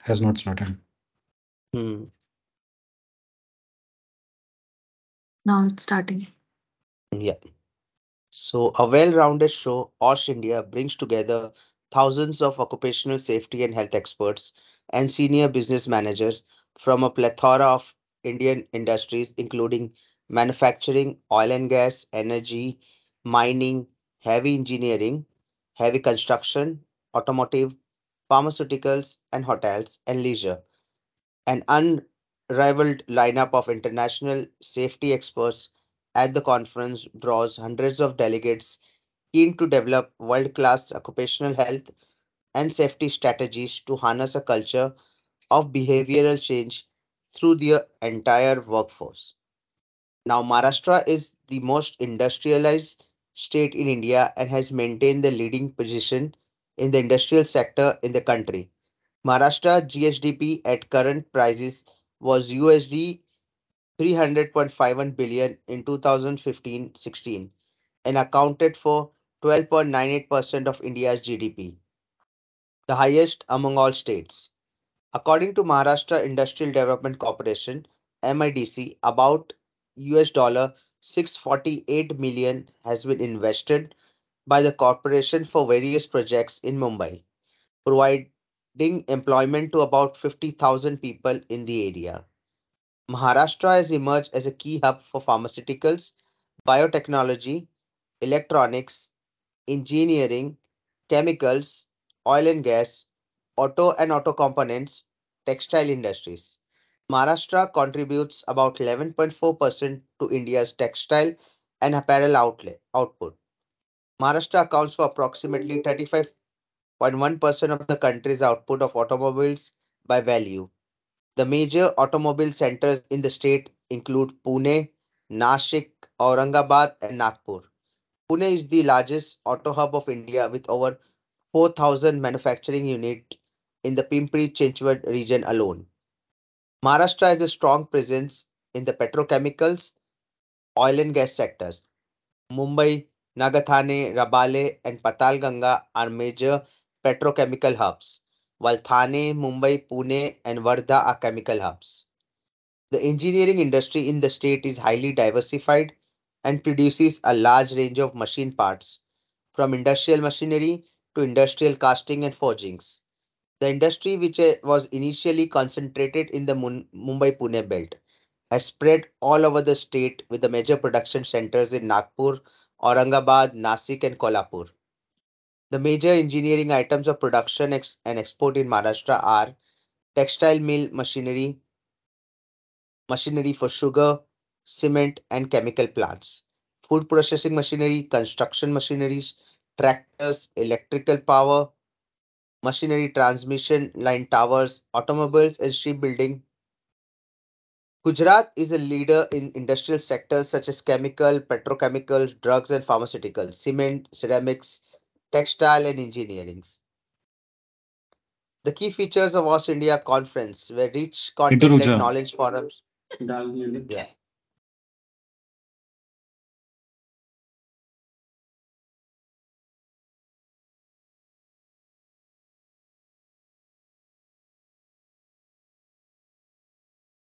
has not started. Hmm. Now it's starting. Yeah. So, a well rounded show, OSH India, brings together thousands of occupational safety and health experts and senior business managers from a plethora of Indian industries, including manufacturing, oil and gas, energy, mining, heavy engineering, heavy construction, automotive, pharmaceuticals, and hotels and leisure. An unrivaled lineup of international safety experts at the conference draws hundreds of delegates keen to develop world class occupational health and safety strategies to harness a culture of behavioral change through the entire workforce. Now, Maharashtra is the most industrialized state in India and has maintained the leading position in the industrial sector in the country. Maharashtra GSDP at current prices was USD 300.51 billion in 2015-16 and accounted for 12.98% of India's GDP, the highest among all states. According to Maharashtra Industrial Development Corporation (MIDC), about US dollar 648 million has been invested by the corporation for various projects in Mumbai, providing employment to about 50,000 people in the area. Maharashtra has emerged as a key hub for pharmaceuticals, biotechnology, electronics, engineering, chemicals, oil and gas, auto and auto components, textile industries. Maharashtra contributes about 11.4% to India's textile and apparel outlet, output. Maharashtra accounts for approximately 35.1% of the country's output of automobiles by value. The major automobile centers in the state include Pune, Nashik, Aurangabad, and Nagpur. Pune is the largest auto hub of India with over 4,000 manufacturing units in the Pimpri Chinchwad region alone. Maharashtra has a strong presence in the petrochemicals, oil and gas sectors. Mumbai, Nagothane, Rabale, and Patalganga are major petrochemical hubs, while Thane, Mumbai, Pune, and Wardha are chemical hubs. The engineering industry in the state is highly diversified and produces a large range of machine parts, from industrial machinery to industrial casting and forgings. The industry, which uh, was initially concentrated in the Mumbai Pune belt, has spread all over the state with the major production centers in Nagpur, Aurangabad, Nasik, and Kolhapur. The major engineering items of production ex- and export in Maharashtra are textile mill machinery, machinery for sugar, cement, and chemical plants, food processing machinery, construction machineries, tractors, electrical power, machinery, transmission line towers, automobiles, and shipbuilding. Gujarat is a leader in industrial sectors such as chemical, petrochemical, drugs and pharmaceuticals, cement, ceramics, textile, and engineering. The key features of OSH India conference were rich Into content-led Ruja. knowledge forums. Yeah.